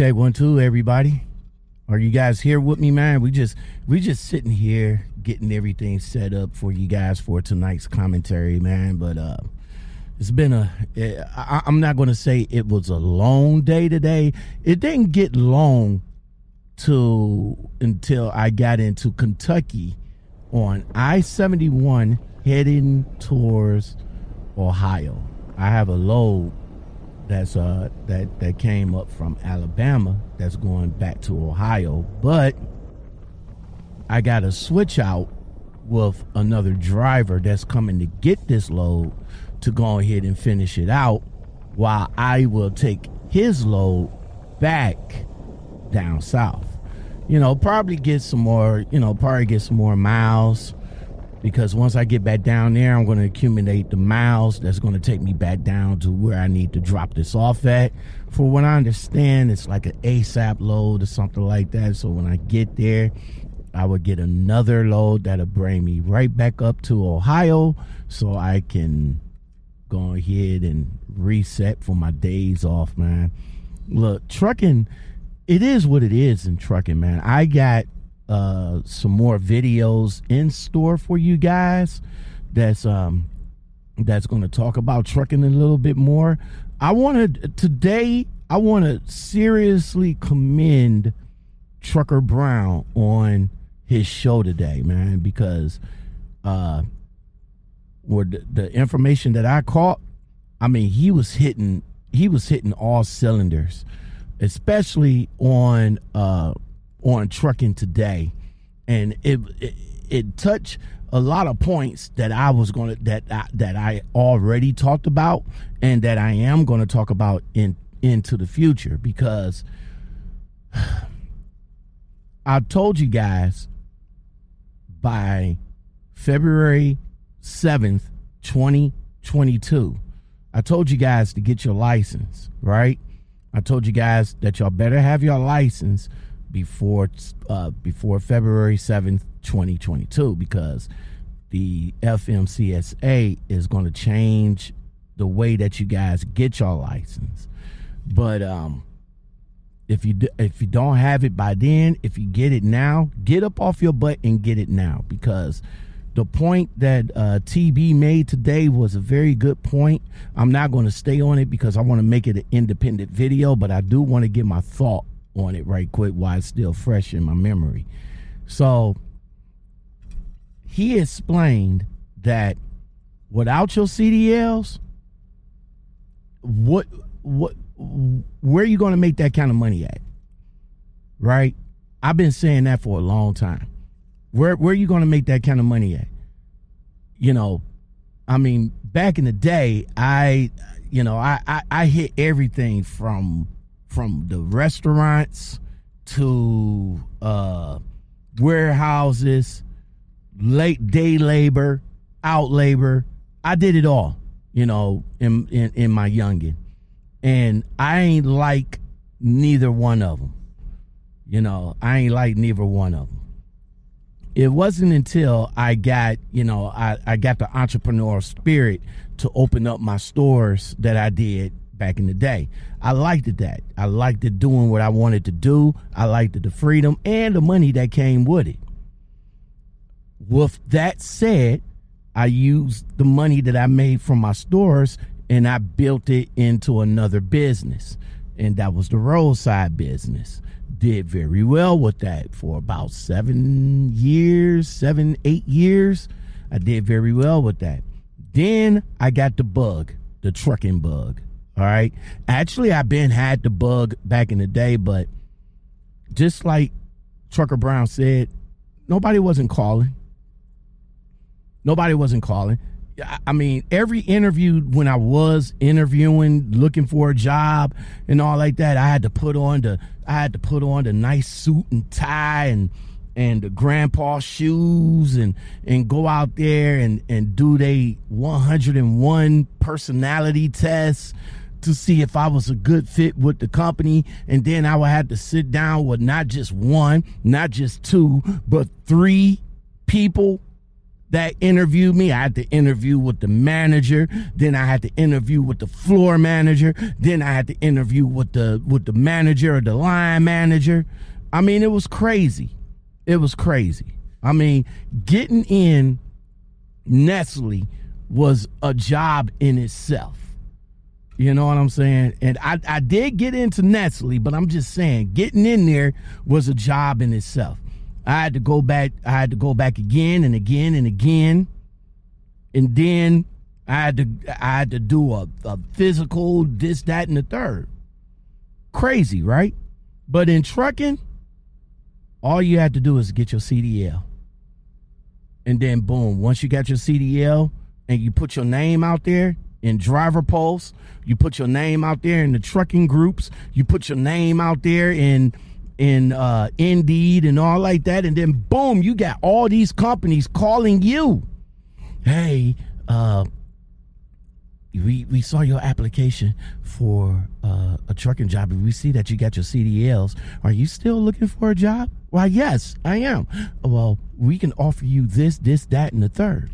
Check one two, everybody. Are you guys here with me, man? We just we just sitting here getting everything set up for you guys for tonight's commentary, man. But uh it's been a. Eh, I, I'm not to say it was a long day today. It didn't get long to until I got into Kentucky on I 71 heading towards Ohio. I have a load that's uh that that came up from Alabama that's going back to Ohio, but I got a switch out with another driver that's coming to get this load to go ahead and finish it out while I will take his load back down south. You know, probably get some more, you know, probably get some more miles because once I get back down there, I'm going to accumulate the miles that's going to take me back down to where I need to drop this off at. For what I understand, it's like an ASAP load or something like that. So when I get there, I would get another load that'll bring me right back up to Ohio so I can go ahead and reset for my days off, man. Look, trucking, it is what it is in trucking, man. I got uh, some more videos in store for you guys. That's um that's going to talk about trucking a little bit more. I want to today. I want to seriously commend Trucker Brown on his show today, man, because uh, with the, the information that I caught, I mean, he was hitting he was hitting all cylinders, especially on uh on trucking today, and it it, it touched a lot of points that I was going to that I, that I already talked about and that I am going to talk about in into the future because I told you guys by February 7th, 2022. I told you guys to get your license, right? I told you guys that y'all better have your license before uh, before February 7th, 2022 because the FMCSA is going to change the way that you guys get your license. But um if you do, if you don't have it by then, if you get it now, get up off your butt and get it now because the point that uh, TB made today was a very good point. I'm not going to stay on it because I want to make it an independent video, but I do want to get my thought on it right quick while it's still fresh in my memory. So he explained that without your CDLs, what what where are you going to make that kind of money at? Right? I've been saying that for a long time. Where where are you going to make that kind of money at? You know, I mean, back in the day, I you know, I I, I hit everything from from the restaurants to uh warehouses, late day labor, out labor. I did it all, you know, in in, in my youngin and I ain't like neither one of them. You know, I ain't like neither one of them. It wasn't until I got, you know, I, I got the entrepreneurial spirit to open up my stores that I did back in the day. I liked it that. I liked it doing what I wanted to do. I liked it, the freedom and the money that came with it. With that said, I used the money that I made from my stores and I built it into another business. And that was the roadside business. Did very well with that for about seven years, seven, eight years. I did very well with that. Then I got the bug, the trucking bug. All right. Actually, I've been had the bug back in the day, but just like Trucker Brown said, nobody wasn't calling. Nobody wasn't calling. I mean, every interview when I was interviewing, looking for a job and all like that, I had to put on the I had to put on the nice suit and tie and and the grandpa shoes and and go out there and and do they 101 personality tests to see if I was a good fit with the company and then I would have to sit down with not just one, not just two, but three people that interviewed me. I had to interview with the manager. Then I had to interview with the floor manager. Then I had to interview with the with the manager or the line manager. I mean, it was crazy. It was crazy. I mean, getting in Nestle was a job in itself. You know what I'm saying? And I, I did get into Nestle, but I'm just saying getting in there was a job in itself. I had to go back. I had to go back again and again and again, and then I had to I had to do a, a physical, this, that, and the third. Crazy, right? But in trucking, all you had to do is get your CDL, and then boom. Once you got your CDL and you put your name out there in driver polls, you put your name out there in the trucking groups, you put your name out there in in uh, Indeed and all like that, and then boom, you got all these companies calling you. Hey, uh, we we saw your application for uh, a trucking job, and we see that you got your CDLs. Are you still looking for a job? Why, yes, I am. Well, we can offer you this, this, that, and the third.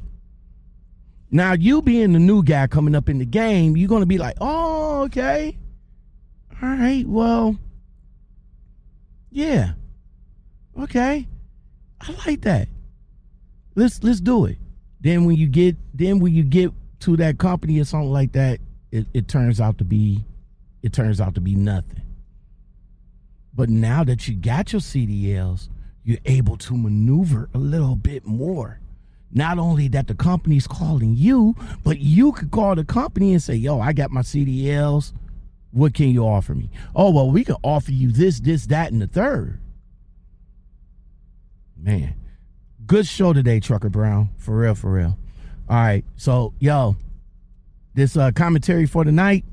Now, you being the new guy coming up in the game, you're to be like, oh, okay. All right, well, yeah. Okay. I like that. Let's let's do it. Then when you get then when you get to that company or something like that, it, it turns out to be it turns out to be nothing. But now that you got your CDLs, you're able to maneuver a little bit more. Not only that the company's calling you, but you could call the company and say, yo, I got my CDLs. What can you offer me? Oh, well, we can offer you this, this, that, and the third. Man, good show today, Trucker Brown. For real, for real. All right. So, yo, this uh, commentary for tonight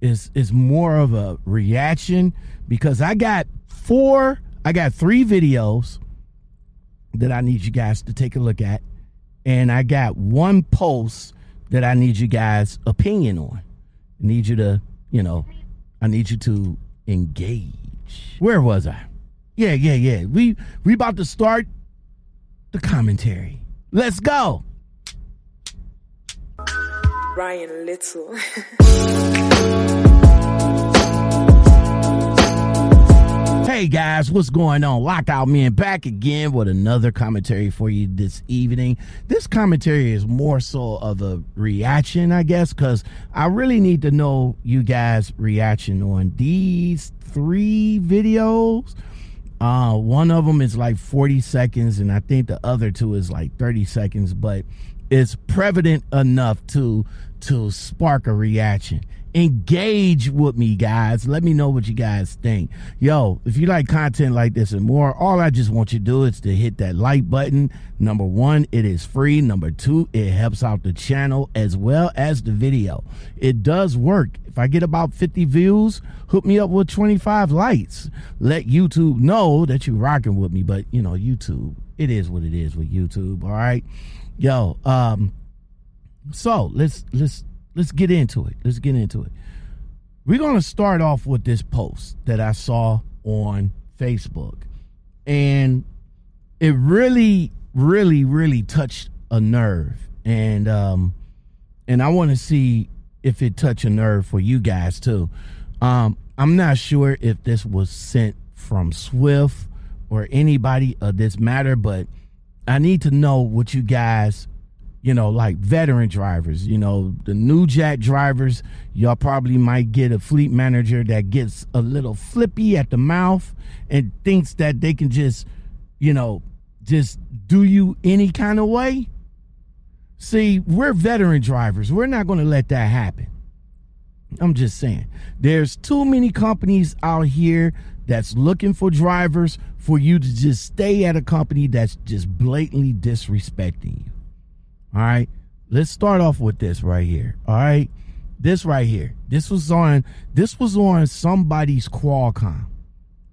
is is more of a reaction because I got four, I got three videos that I need you guys to take a look at. And I got one post that I need you guys' opinion on. I need you to, you know, I need you to engage. Where was I? Yeah, yeah, yeah. We we about to start the commentary. Let's go. Ryan Little. Hey guys, what's going on? Lockout Man back again with another commentary for you this evening. This commentary is more so of a reaction, I guess, because I really need to know you guys' reaction on these three videos. Uh, one of them is like 40 seconds, and I think the other two is like 30 seconds, but it's prevalent enough to to spark a reaction engage with me, guys. Let me know what you guys think. Yo, if you like content like this and more, all I just want you to do is to hit that like button. Number one, it is free. Number two, it helps out the channel as well as the video. It does work. If I get about 50 views, hook me up with 25 likes. Let YouTube know that you're rocking with me. But, you know, YouTube, it is what it is with YouTube. All right. Yo, um, so let's let's let's get into it. Let's get into it. We're going to start off with this post that I saw on Facebook. And it really, really, really touched a nerve. And um and I want to see if it touched a nerve for you guys too. Um, I'm not sure if this was sent from Swift or anybody of this matter, but I need to know what you guys you know, like veteran drivers, you know, the new jack drivers, y'all probably might get a fleet manager that gets a little flippy at the mouth and thinks that they can just, you know, just do you any kind of way. See, we're veteran drivers. We're not going to let that happen. I'm just saying. There's too many companies out here that's looking for drivers for you to just stay at a company that's just blatantly disrespecting you. All right. Let's start off with this right here. All right. This right here. This was on this was on somebody's Qualcomm.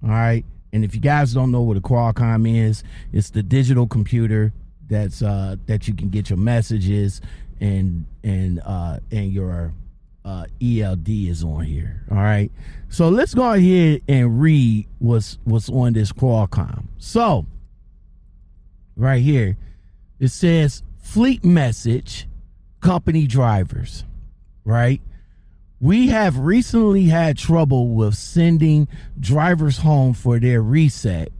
All right. And if you guys don't know what a Qualcomm is, it's the digital computer that's uh that you can get your messages and and uh and your uh ELD is on here. All right. So let's go ahead and read what's what's on this Qualcomm. So right here, it says fleet message company drivers, right? We have recently had trouble with sending drivers home for their reset,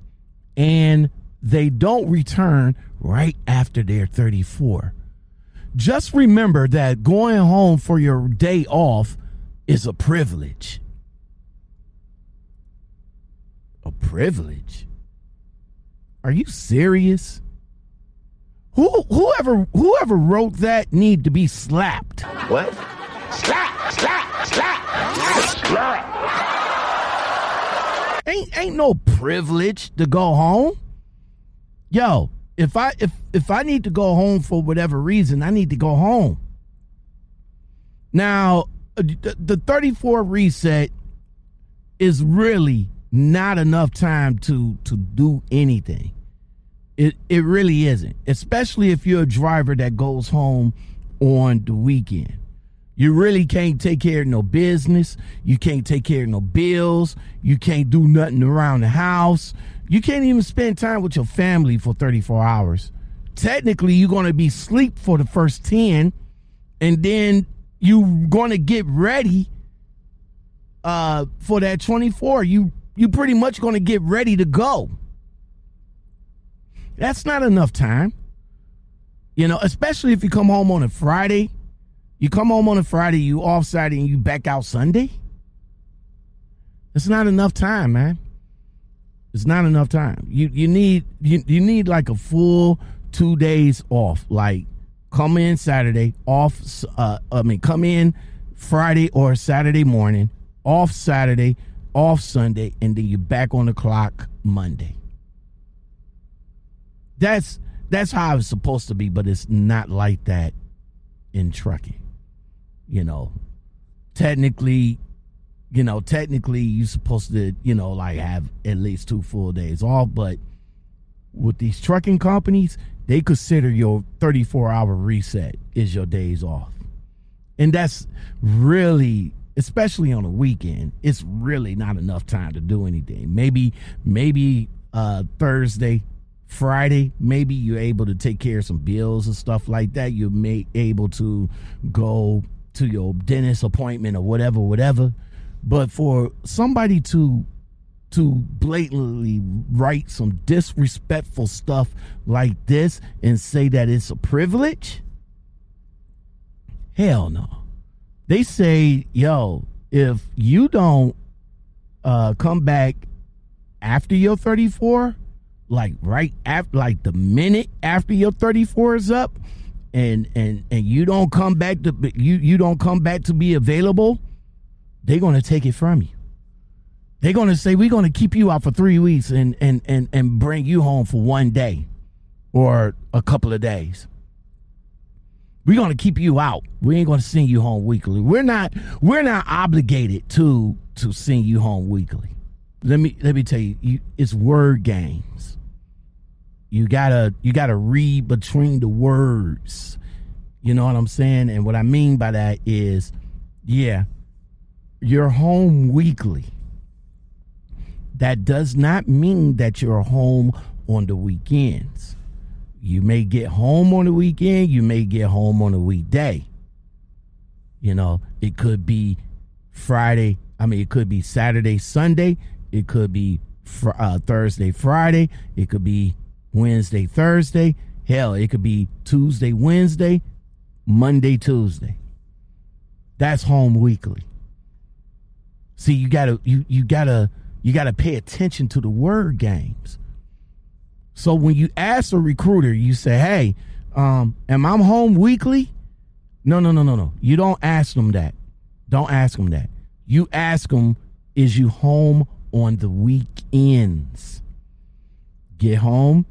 and they don't return right after they're 34. Just remember that going home for your day off is a privilege. A privilege? Are you serious? Who whoever whoever wrote that need to be slapped. What? Slap, slap, slap, slap. Ain't ain't no privilege to go home. Yo, if I if if I need to go home for whatever reason, I need to go home. Now, uh, the, the 34 reset is really not enough time to to do anything. It it really isn't, especially if you're a driver that goes home on the weekend. You really can't take care of no business. You can't take care of no bills. You can't do nothing around the house. You can't even spend time with your family for 34 hours. Technically, you're going to be sleep for the first 10 and then you're going to get ready uh for that 24. You you pretty much going to get ready to go. That's not enough time. You know, especially if you come home on a Friday. You come home on a Friday, you off Saturday, and you back out Sunday. It's not enough time, man. It's not enough time. You you need you, you need like a full two days off. Like come in Saturday, off uh I mean come in Friday or Saturday morning, off Saturday, off Sunday, and then you're back on the clock Monday. That's that's how it's supposed to be, but it's not like that in trucking. You know, technically, you know, technically you're supposed to, you know, like have at least two full days off, but with these trucking companies, they consider your 34 hour reset is your days off. And that's really especially on a weekend, it's really not enough time to do anything. Maybe maybe uh Thursday, Friday, maybe you're able to take care of some bills and stuff like that. You're may, able to go to your dentist appointment or whatever, whatever. But for somebody to to blatantly write some disrespectful stuff like this and say that it's a privilege, hell no. They say, yo, if you don't uh, come back after you're 34, like right after like the minute after your 34 is up and and and you don't come back to you you don't come back to be available they're going to take it from you. They're going to say we're going to keep you out for 3 weeks and and and and bring you home for one day or a couple of days. We're going to keep you out. We ain't going to send you home weekly. We're not we're not obligated to to send you home weekly. Let me let me tell you, you it's word games you gotta you gotta read between the words. You know what i'm saying? And what i mean by that is yeah you're home weekly. That does not mean that you're home on the weekends. You may get home on the weekend you may get home on a weekday. You know it could be friday i mean it could be saturday sunday it could be fr- uh, thursday friday it could be Wednesday, Thursday. Hell, it could be Tuesday, Wednesday, Monday, Tuesday. That's home weekly. See, you gotta you you gotta you gotta pay attention to the word games. So when you ask a recruiter, you say, "Hey, um, am I home weekly?" No, no, no, no, no. You don't ask them that. Don't ask them that. You ask them, "Is you home on the weekends?" Get home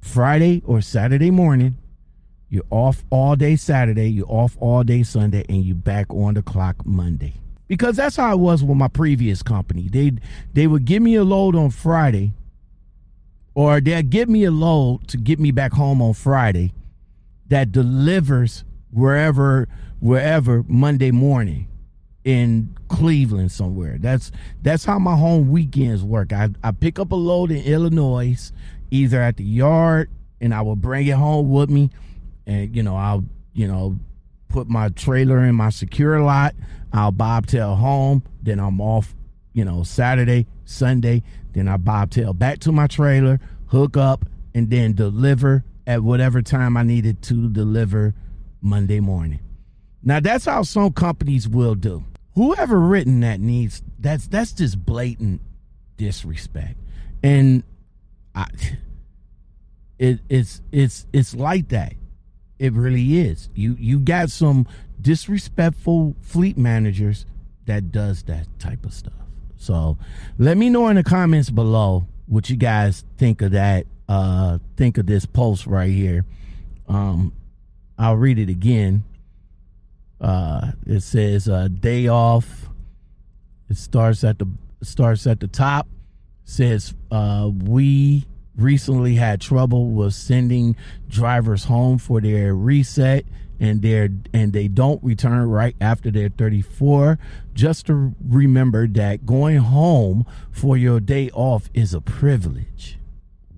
Friday or Saturday morning. You're off all day Saturday, you're off all day Sunday, and you're back on the clock Monday. Because that's how it was with my previous company. They they would give me a load on Friday, or they'd give me a load to get me back home on Friday that delivers wherever wherever Monday morning in Cleveland somewhere. That's that's how my home weekends work. I, I pick up a load in Illinois either at the yard and I will bring it home with me and you know I'll you know put my trailer in my secure lot. I'll bobtail home. Then I'm off. You know Saturday, Sunday. Then I bobtail back to my trailer, hook up, and then deliver at whatever time I needed to deliver Monday morning. Now that's how some companies will do. Whoever written that needs that's that's just blatant disrespect. And I it it's it's it's like that. It really is. You you got some disrespectful fleet managers that does that type of stuff. So let me know in the comments below what you guys think of that. Uh think of this post right here. Um I'll read it again. Uh it says uh day off. It starts at the starts at the top. Says uh we recently had trouble with sending drivers home for their reset and they and they don't return right after they're 34 just to remember that going home for your day off is a privilege.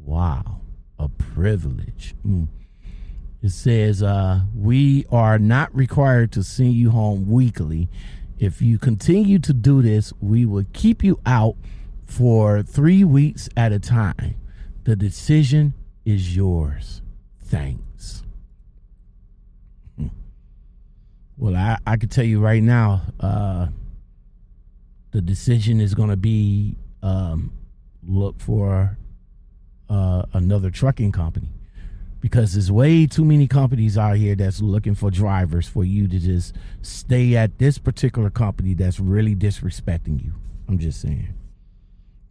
Wow. A privilege. Mm. it says uh, we are not required to send you home weekly. If you continue to do this we will keep you out for three weeks at a time the decision is yours. Thanks. Hmm. Well, I, I can tell you right now, uh, the decision is going to be um, look for uh, another trucking company because there's way too many companies out here that's looking for drivers for you to just stay at this particular company that's really disrespecting you. I'm just saying.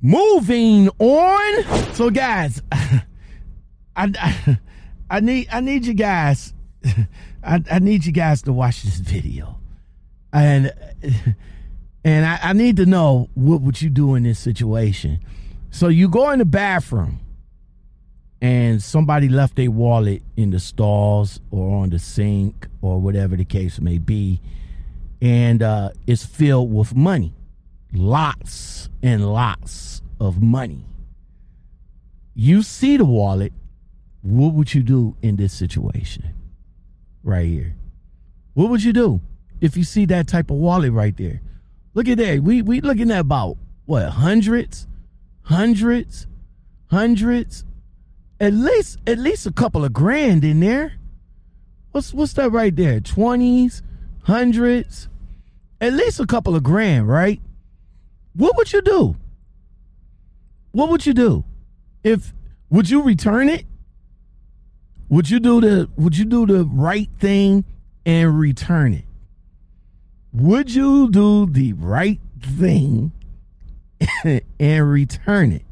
Moving on. So, guys, I, I, I need I need you guys. I, I need you guys to watch this video, and and I, I need to know what would you do in this situation. So you go in the bathroom, and somebody left their wallet in the stalls or on the sink or whatever the case may be, and uh, it's filled with money lots and lots of money. You see the wallet. What would you do in this situation? Right here. What would you do if you see that type of wallet right there? Look at that. We we looking at about what hundreds, hundreds, hundreds, at least at least a couple of grand in there. What's what's that right there? Twenties, hundreds, at least a couple of grand, right? What would you do? What would you do? If would you return it? Would you do the would you do the right thing and return it? Would you do the right thing and return it?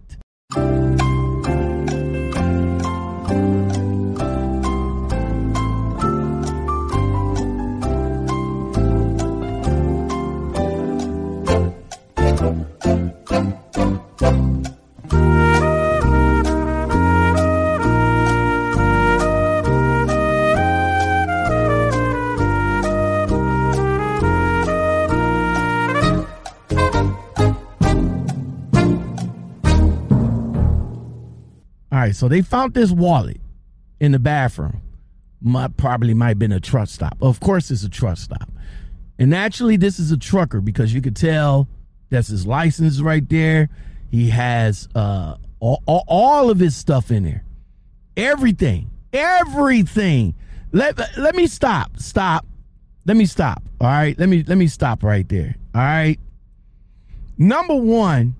Right, so they found this wallet in the bathroom. Might, probably might have been a truck stop. Of course, it's a truck stop. And actually, this is a trucker because you could tell that's his license right there. He has uh, all, all, all of his stuff in there. Everything. Everything. Let, let me stop. Stop. Let me stop. All right. Let me let me stop right there. All right. Number one,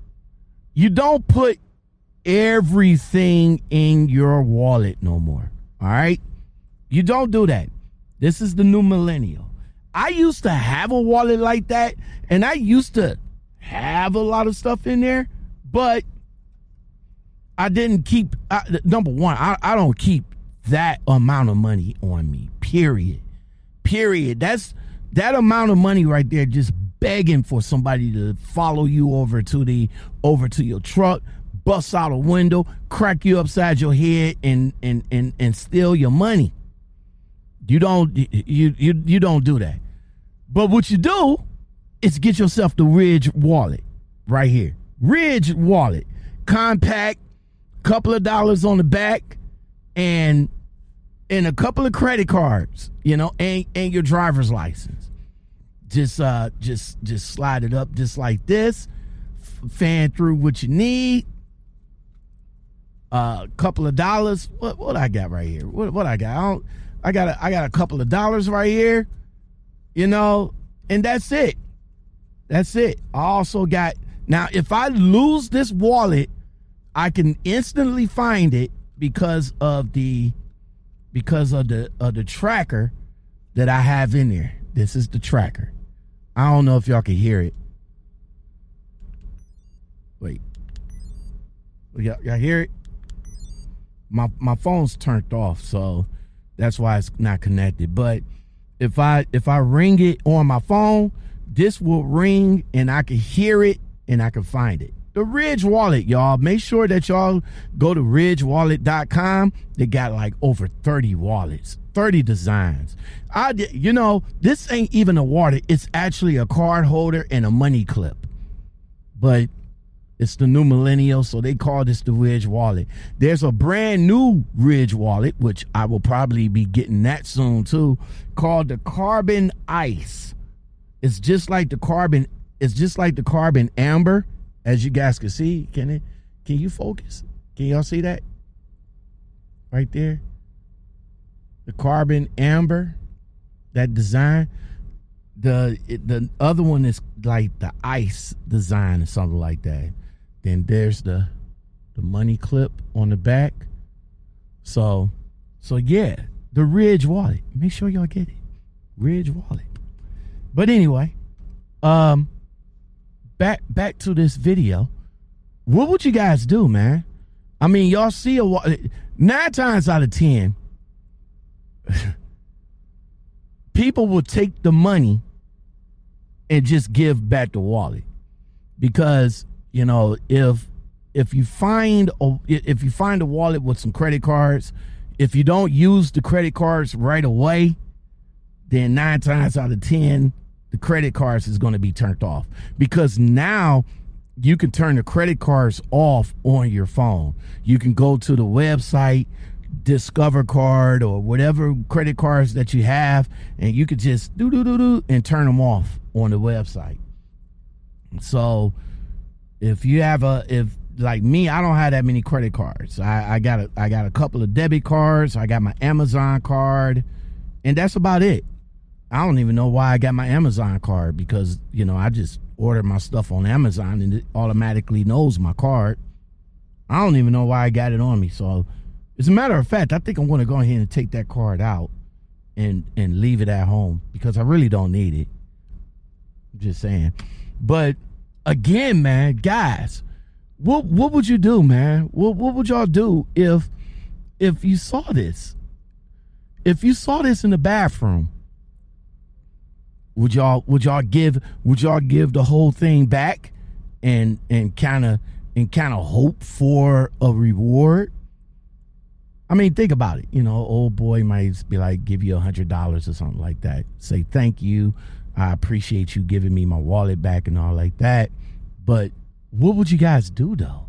you don't put everything in your wallet no more. All right? You don't do that. This is the new millennial. I used to have a wallet like that, and I used to have a lot of stuff in there, but I didn't keep, I, number one, I, I don't keep that amount of money on me, period. Period. That's that amount of money right there just begging for somebody to follow you over to the over to your truck bust out a window, crack you upside your head, and and and and steal your money. You don't you you you don't do that. But what you do is get yourself the Ridge wallet right here. Ridge wallet, compact, couple of dollars on the back, and and a couple of credit cards, you know, and and your driver's license. Just uh just just slide it up just like this. Fan through what you need. A uh, couple of dollars. What what I got right here? What what I got? I I got a, I got a couple of dollars right here. You know, and that's it. That's it. I also got now if I lose this wallet, I can instantly find it because of the because of the of the tracker that I have in there. This is the tracker. I don't know if y'all can hear it. Wait. Y'all, y'all hear it? My my phone's turned off, so that's why it's not connected. But if I if I ring it on my phone, this will ring and I can hear it and I can find it. The Ridge Wallet, y'all. Make sure that y'all go to ridgewallet.com. They got like over 30 wallets, 30 designs. I you know, this ain't even a wallet. It's actually a card holder and a money clip. But it's the new millennial, so they call this the Ridge Wallet. There's a brand new Ridge Wallet, which I will probably be getting that soon too, called the Carbon Ice. It's just like the carbon. It's just like the carbon amber, as you guys can see. Can it? Can you focus? Can y'all see that? Right there. The carbon amber, that design. The the other one is like the ice design or something like that. Then there's the the money clip on the back. So so yeah, the Ridge wallet. Make sure y'all get it. Ridge wallet. But anyway, um back back to this video. What would you guys do, man? I mean, y'all see a wallet nine times out of ten, people will take the money and just give back the wallet because you know if if you find a if you find a wallet with some credit cards if you don't use the credit cards right away then nine times out of ten the credit cards is going to be turned off. Because now you can turn the credit cards off on your phone. You can go to the website discover card or whatever credit cards that you have and you could just do do do do and turn them off on the website. So if you have a if like me, I don't have that many credit cards. I, I got a I got a couple of debit cards. I got my Amazon card, and that's about it. I don't even know why I got my Amazon card because you know I just order my stuff on Amazon and it automatically knows my card. I don't even know why I got it on me. So, as a matter of fact, I think I'm going to go ahead and take that card out and and leave it at home because I really don't need it. I'm just saying, but again, man, guys, what what would you do, man? What what would y'all do if if you saw this? If you saw this in the bathroom, would y'all would y'all give would y'all give the whole thing back and and kind of and kind of hope for a reward? I mean, think about it. You know, old boy might be like, give you a hundred dollars or something like that. Say thank you I appreciate you giving me my wallet back and all like that. But what would you guys do though?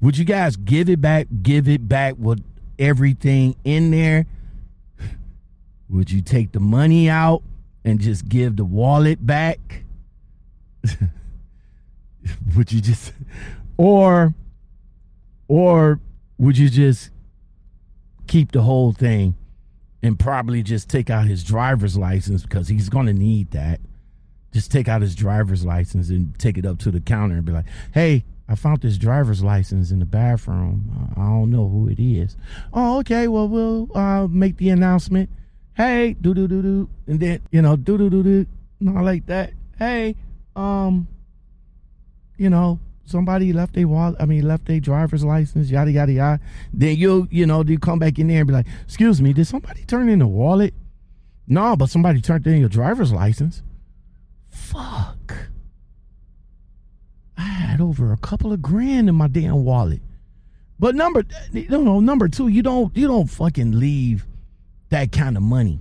Would you guys give it back, give it back with everything in there? Would you take the money out and just give the wallet back? would you just or or would you just keep the whole thing and probably just take out his driver's license because he's going to need that. Just take out his driver's license and take it up to the counter and be like, hey, I found this driver's license in the bathroom. I don't know who it is. Oh, okay. Well, we'll uh, make the announcement. Hey, do do do do, and then you know, do do do do, not like that. Hey, um, you know, somebody left a wallet, I mean, left a driver's license, yada, yada, yada. Then you'll, you know, you come back in there and be like, excuse me, did somebody turn in a wallet? No, but somebody turned in your driver's license. Fuck. I had over a couple of grand in my damn wallet. But number, you know, number two, you don't, you don't fucking leave that kind of money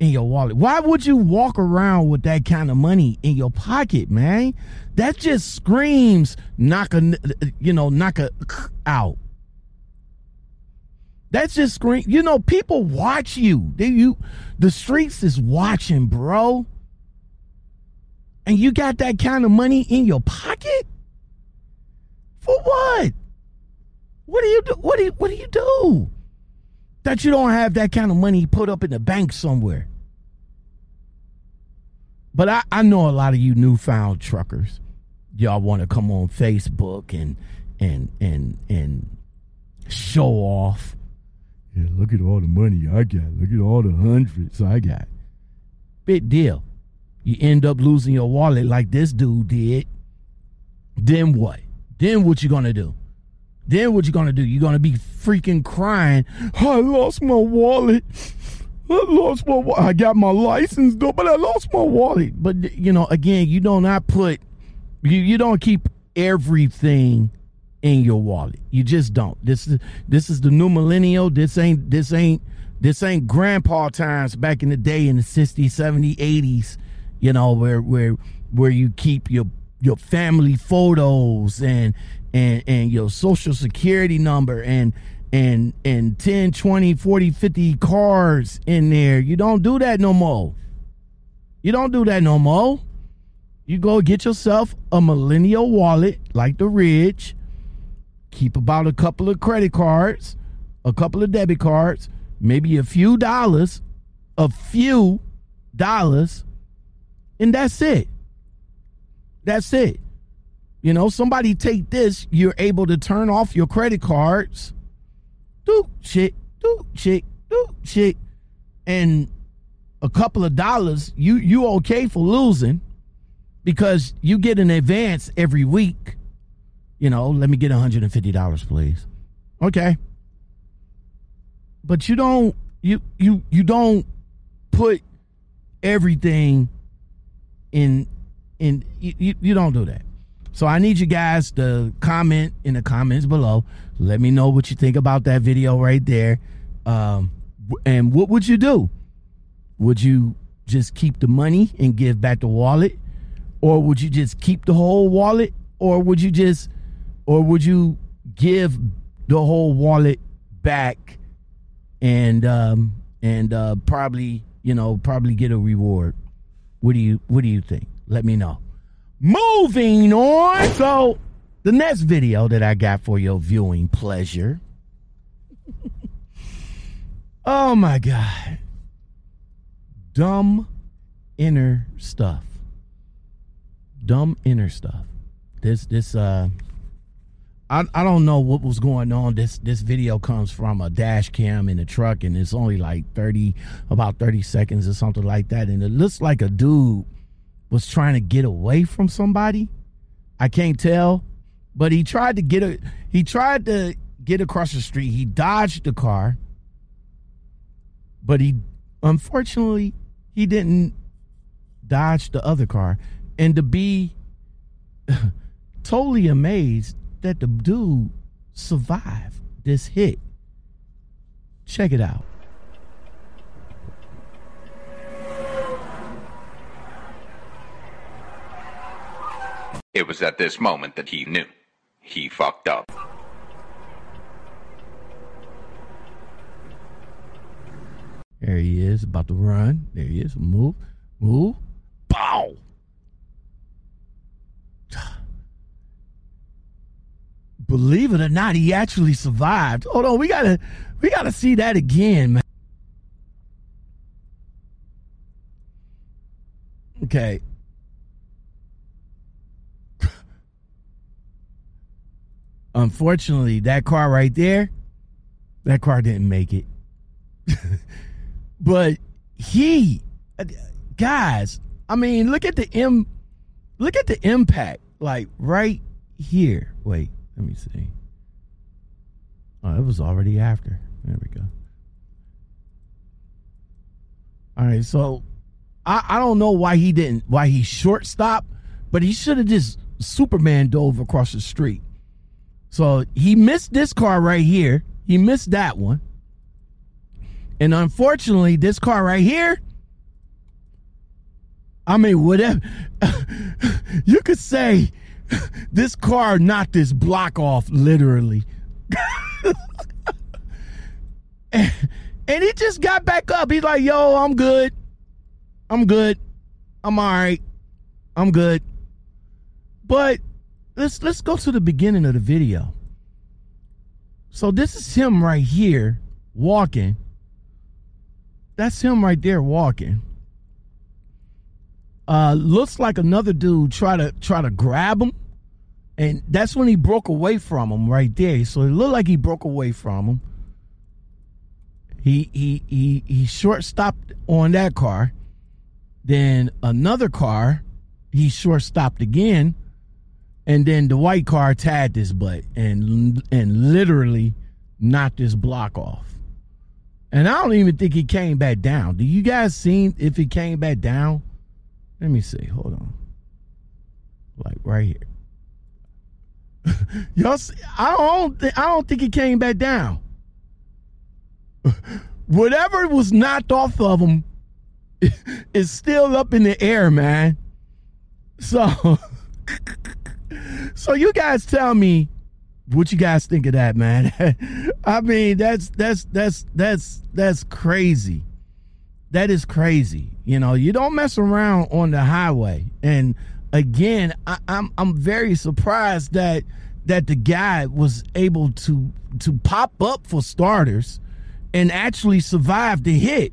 in your wallet. Why would you walk around with that kind of money in your pocket, man? That just screams knock a you know knock a out. That's just screen. You know, people watch you. They you the streets is watching, bro. And you got that kind of money in your pocket? For what? What do you do? What do you what do you do? That you don't have that kind of money put up in the bank somewhere. But I, I know a lot of you newfound truckers. Y'all want to come on Facebook and and and and show off. Yeah, look at all the money I got. Look at all the hundreds I got. Big deal. You end up losing your wallet like this dude did. Then what? Then what you gonna do? Then what you gonna do? You gonna be freaking crying? I lost my wallet. I lost my. Wa- I got my license though, but I lost my wallet. But you know, again, you do not put. You you don't keep everything in your wallet. You just don't. This is this is the new millennial. This ain't this ain't this ain't grandpa times back in the day in the 60s, 70s, 80s, you know, where where where you keep your your family photos and and and your social security number and and and 10, 20, 40, 50 cars in there. You don't do that no more. You don't do that no more. You go get yourself a millennial wallet like the Ridge keep about a couple of credit cards, a couple of debit cards, maybe a few dollars, a few dollars, and that's it. That's it. You know, somebody take this, you're able to turn off your credit cards. Do shit, do shit, do shit. And a couple of dollars, you you okay for losing because you get an advance every week you know, let me get $150, please. Okay. But you don't you you you don't put everything in in you, you don't do that. So I need you guys to comment in the comments below. Let me know what you think about that video right there. Um, and what would you do? Would you just keep the money and give back the wallet? Or would you just keep the whole wallet? Or would you just or would you give the whole wallet back and um and uh probably you know probably get a reward what do you what do you think let me know moving on. So the next video that i got for your viewing pleasure. Oh my god. Dumb inner stuff. Dumb inner stuff. This this uh I, I don't know what was going on. This this video comes from a dash cam in the truck, and it's only like thirty, about thirty seconds or something like that. And it looks like a dude was trying to get away from somebody. I can't tell, but he tried to get a he tried to get across the street. He dodged the car, but he unfortunately he didn't dodge the other car. And to be totally amazed that the dude survived this hit. Check it out. It was at this moment that he knew. He fucked up. There he is, about to run. There he is. Move, move. Bow. Believe it or not, he actually survived. Hold on, we gotta we gotta see that again, man. Okay. Unfortunately, that car right there, that car didn't make it. but he guys, I mean, look at the m look at the impact like right here. Wait, let me see. Oh, it was already after. There we go. All right, so I, I don't know why he didn't why he short stopped, but he should have just Superman dove across the street. So he missed this car right here. He missed that one. And unfortunately, this car right here, I mean, whatever you could say this car knocked this block off literally. and, and he just got back up. He's like, "Yo, I'm good. I'm good. I'm all right. I'm good." But let's let's go to the beginning of the video. So this is him right here walking. That's him right there walking. Uh looks like another dude try to try to grab him. And that's when he broke away from him right there. So it looked like he broke away from him. He he he he short stopped on that car. Then another car, he short stopped again and then the white car tagged his butt and and literally knocked his block off. And I don't even think he came back down. Do you guys seen if he came back down? Let me see. Hold on. Like right here. Y'all, see, I don't. Th- I don't think he came back down. Whatever was knocked off of him is still up in the air, man. So. So you guys tell me what you guys think of that, man. I mean, that's that's that's that's that's crazy. That is crazy. You know, you don't mess around on the highway. And again, I, I'm I'm very surprised that that the guy was able to to pop up for starters and actually survive the hit.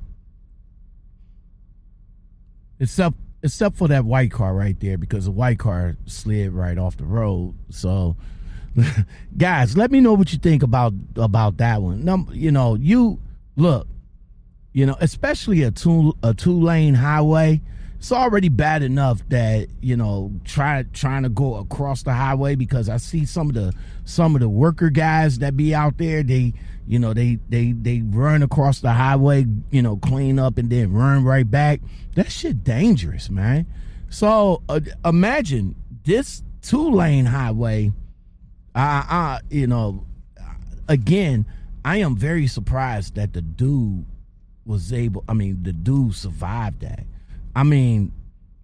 Except except for that white car right there because the white car slid right off the road. So guys, let me know what you think about about that one. Number, you know, you look, you know, especially a two a two lane highway. It's already bad enough that you know try trying to go across the highway because I see some of the some of the worker guys that be out there. They you know they they they run across the highway, you know, clean up and then run right back. That shit dangerous, man. So uh, imagine this two lane highway. I, I you know, again, I am very surprised that the dude was able. I mean, the dude survived that. I mean,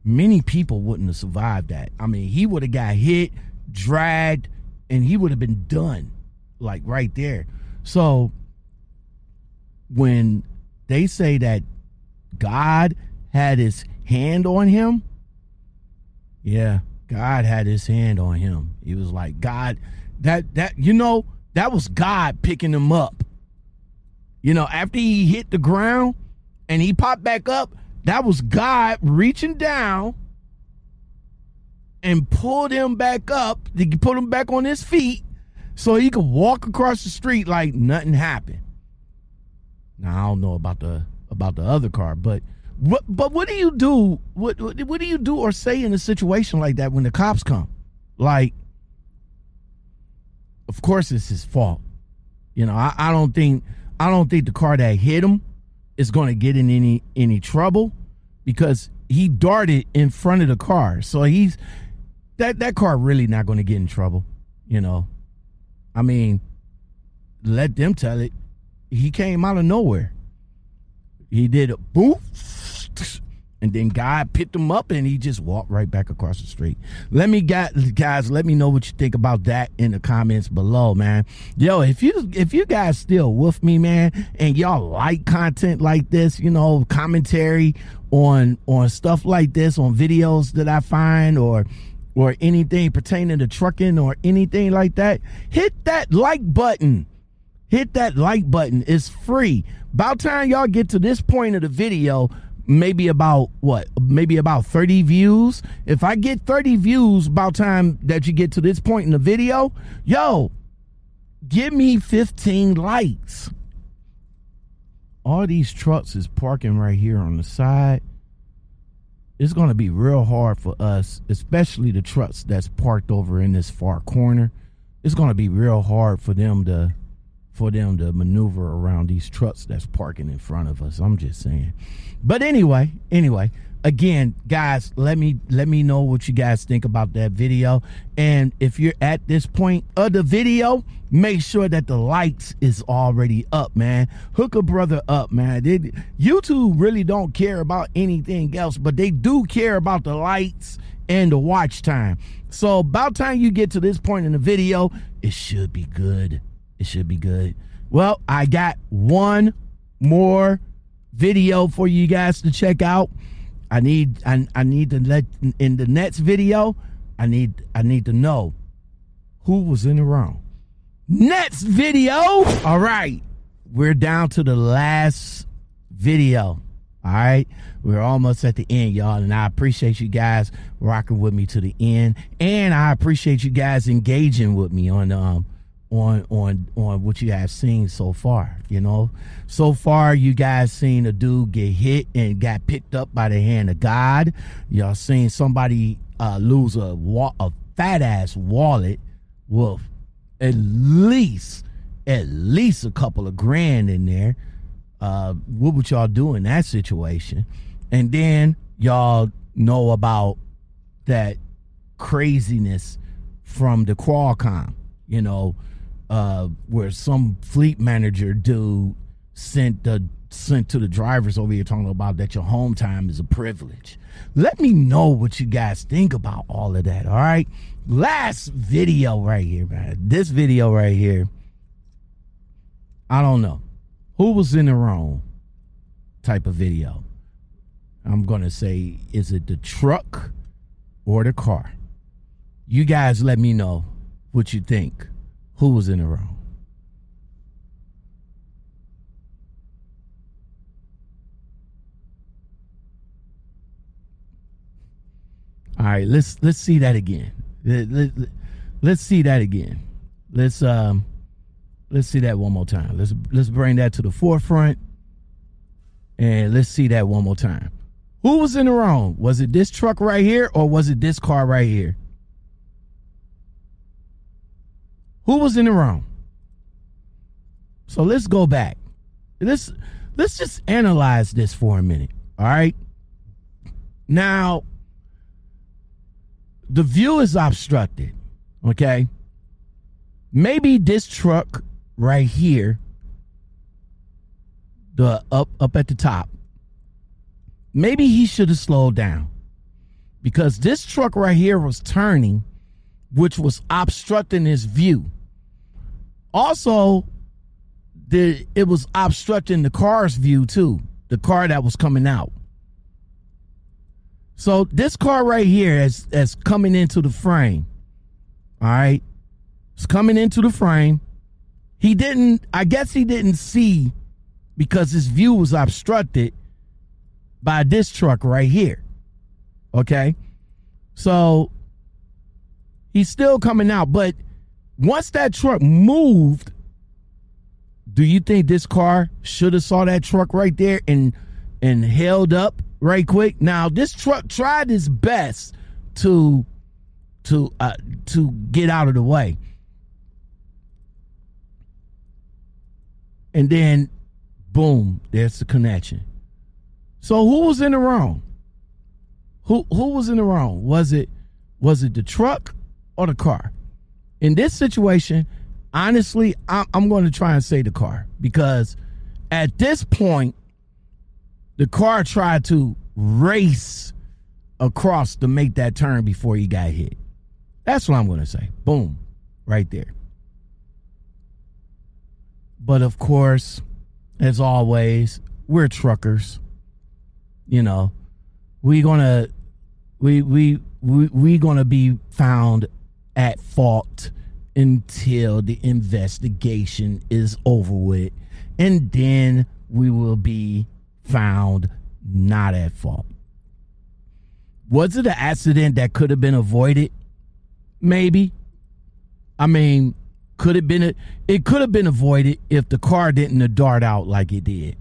many people wouldn't have survived that. I mean, he would have got hit, dragged, and he would have been done, like right there. So when they say that God had his hand on him, yeah, God had his hand on him. He was like, God, that that you know, that was God picking him up. You know, after he hit the ground and he popped back up, that was God reaching down and pulled him back up, to put him back on his feet so he could walk across the street like nothing happened. Now I don't know about the about the other car, but what but what do you do? What what, do you do or say in a situation like that when the cops come? Like, of course it's his fault. You know, I, I don't think I don't think the car that hit him is going to get in any any trouble because he darted in front of the car. So he's that that car really not going to get in trouble. You know, I mean, let them tell it. He came out of nowhere. He did a boop, and then God picked him up and he just walked right back across the street. Let me guys, let me know what you think about that in the comments below, man. Yo, if you if you guys still with me, man, and y'all like content like this, you know, commentary on on stuff like this, on videos that I find or or anything pertaining to trucking or anything like that, hit that like button hit that like button. It's free. About time y'all get to this point of the video, maybe about what? Maybe about 30 views. If I get 30 views about time that you get to this point in the video, yo, give me 15 likes. All these trucks is parking right here on the side. It's going to be real hard for us, especially the trucks that's parked over in this far corner. It's going to be real hard for them to for them to maneuver around these trucks that's parking in front of us. I'm just saying. But anyway, anyway, again, guys, let me let me know what you guys think about that video. And if you're at this point of the video, make sure that the lights is already up, man. Hook a brother up, man. They, YouTube really don't care about anything else, but they do care about the lights and the watch time. So about time you get to this point in the video, it should be good. It should be good. Well, I got one more video for you guys to check out. I need I, I need to let in the next video, I need I need to know who was in the wrong. Next video. All right. We're down to the last video. All right. We're almost at the end, y'all. And I appreciate you guys rocking with me to the end. And I appreciate you guys engaging with me on um on on on what you have seen so far. You know, so far you guys seen a dude get hit and got picked up by the hand of God. Y'all seen somebody uh, lose a wa- a fat ass wallet with at least at least a couple of grand in there. Uh, what would y'all do in that situation? And then y'all know about that craziness from the Qualcomm, you know, uh, where some fleet manager dude sent the sent to the drivers over here talking about that your home time is a privilege. Let me know what you guys think about all of that. All right. Last video right here, man. This video right here. I don't know. Who was in the wrong type of video? I'm going to say, is it the truck or the car? You guys let me know what you think. Who was in the wrong? All right, let's let's see that again. Let, let, let's see that again. Let's um let's see that one more time. Let's let's bring that to the forefront. And let's see that one more time. Who was in the wrong? Was it this truck right here or was it this car right here? Who was in the wrong? So let's go back. Let's let's just analyze this for a minute. All right. Now, the view is obstructed. Okay. Maybe this truck right here, the up up at the top, maybe he should have slowed down. Because this truck right here was turning, which was obstructing his view. Also, the it was obstructing the car's view too, the car that was coming out. So this car right here is as coming into the frame. All right. It's coming into the frame. He didn't, I guess he didn't see because his view was obstructed by this truck right here. Okay. So he's still coming out, but once that truck moved, do you think this car should have saw that truck right there and and held up right quick? Now this truck tried his best to to uh, to get out of the way, and then boom, there's the connection. So who was in the wrong? Who who was in the wrong? Was it was it the truck or the car? In this situation, honestly, I'm, I'm going to try and say the car because at this point, the car tried to race across to make that turn before he got hit. That's what I'm going to say. Boom, right there. But of course, as always, we're truckers. You know, we're gonna we we we we gonna be found at fault until the investigation is over with, and then we will be found not at fault. Was it an accident that could have been avoided? Maybe. I mean, could have been a, it could have been avoided if the car didn't dart out like it did.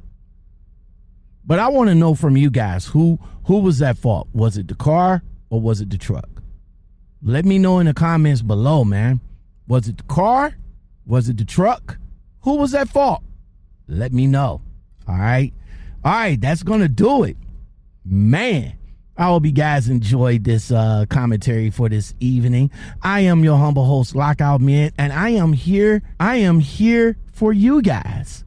But I want to know from you guys who who was at fault? Was it the car or was it the truck? Let me know in the comments below, man. Was it the car? Was it the truck? Who was at fault? Let me know. All right. All right, that's going to do it. Man, I hope you guys enjoyed this uh, commentary for this evening. I am your humble host, Lockout Man, and I am here. I am here for you guys,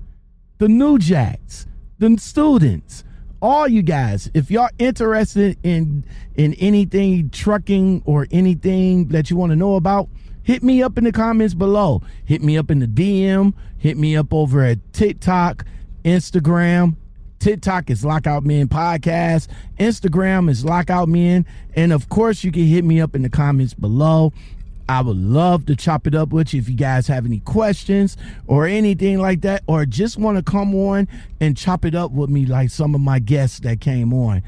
the new jacks, the students, all you guys. If y'all interested in in anything trucking or anything that you want to know about, hit me up in the comments below. Hit me up in the DM. Hit me up over at TikTok, Instagram. TikTok is Lockout Men Podcast. Instagram is Lockout Men. And of course, you can hit me up in the comments below. I would love to chop it up with you if you guys have any questions or anything like that, or just want to come on and chop it up with me like some of my guests that came on.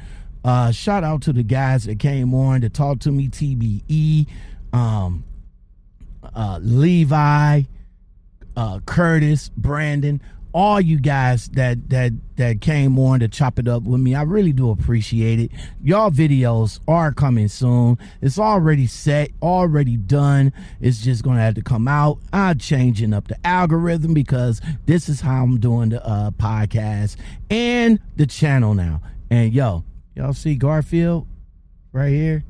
Uh, shout out to the guys that came on to talk to me, TBE, um, uh, Levi, uh, Curtis, Brandon, all you guys that that that came on to chop it up with me. I really do appreciate it. Y'all videos are coming soon. It's already set, already done. It's just gonna have to come out. I'm changing up the algorithm because this is how I'm doing the uh, podcast and the channel now. And yo, y'all see Garfield right here?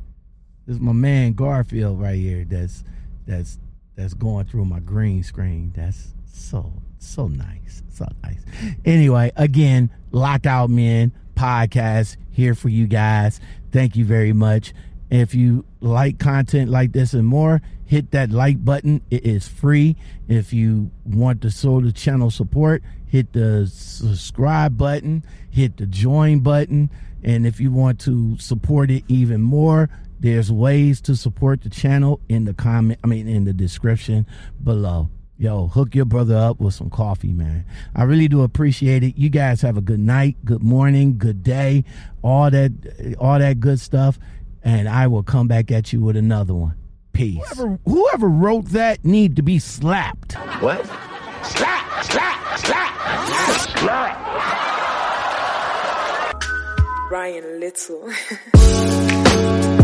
This is my man Garfield right here. That's that's that's going through my green screen. That's so so nice. So nice. Anyway, again, Lockout Men podcast here for you guys. Thank you very much. If you like content like this and more, hit that like button. It is free. If you want to show the channel support, hit the subscribe button, hit the join button. And if you want to support it even more, there's ways to support the channel in the comment, I mean, in the description below. Yo, hook your brother up with some coffee, man. I really do appreciate it. You guys have a good night, good morning, good day, all that, all that good stuff. And I will come back at you with another one. Peace. Whoever, whoever wrote that need to be slapped. What? Slap, slap, slap, slap. Ryan Little.